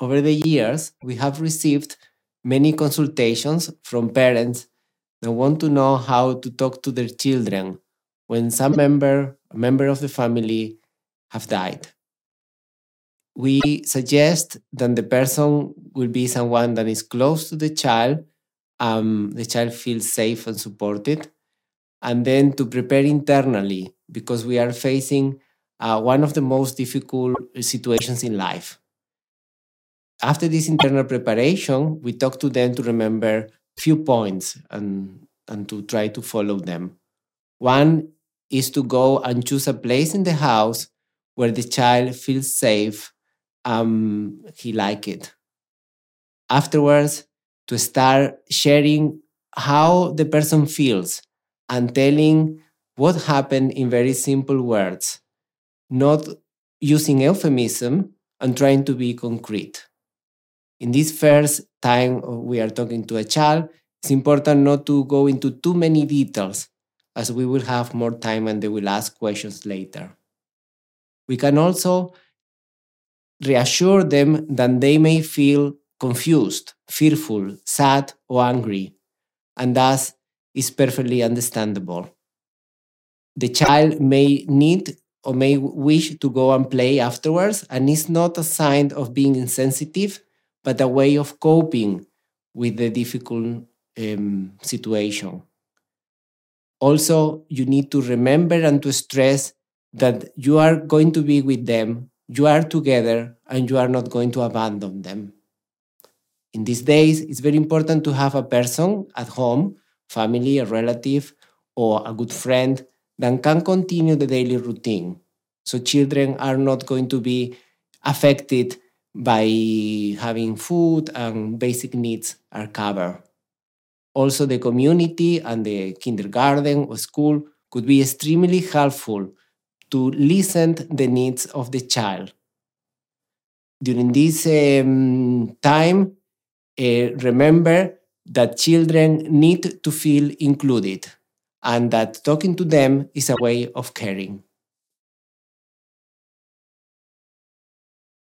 over the years, we have received many consultations from parents that want to know how to talk to their children when some member, a member of the family, have died. We suggest that the person will be someone that is close to the child, um, the child feels safe and supported, and then to prepare internally because we are facing uh, one of the most difficult situations in life. After this internal preparation, we talk to them to remember few points and, and to try to follow them. One is to go and choose a place in the house where the child feels safe, um, he like it. Afterwards, to start sharing how the person feels and telling what happened in very simple words, not using euphemism and trying to be concrete. In this first time we are talking to a child, it's important not to go into too many details as we will have more time and they will ask questions later. We can also reassure them that they may feel confused, fearful, sad, or angry, and thus is perfectly understandable. The child may need or may wish to go and play afterwards, and it's not a sign of being insensitive, but a way of coping with the difficult um, situation. Also, you need to remember and to stress that you are going to be with them, you are together, and you are not going to abandon them. In these days, it's very important to have a person at home, family, a relative, or a good friend that can continue the daily routine. So children are not going to be affected by having food and basic needs are covered. Also, the community and the kindergarten or school could be extremely helpful to listen the needs of the child. During this um, time, uh, remember that children need to feel included and that talking to them is a way of caring.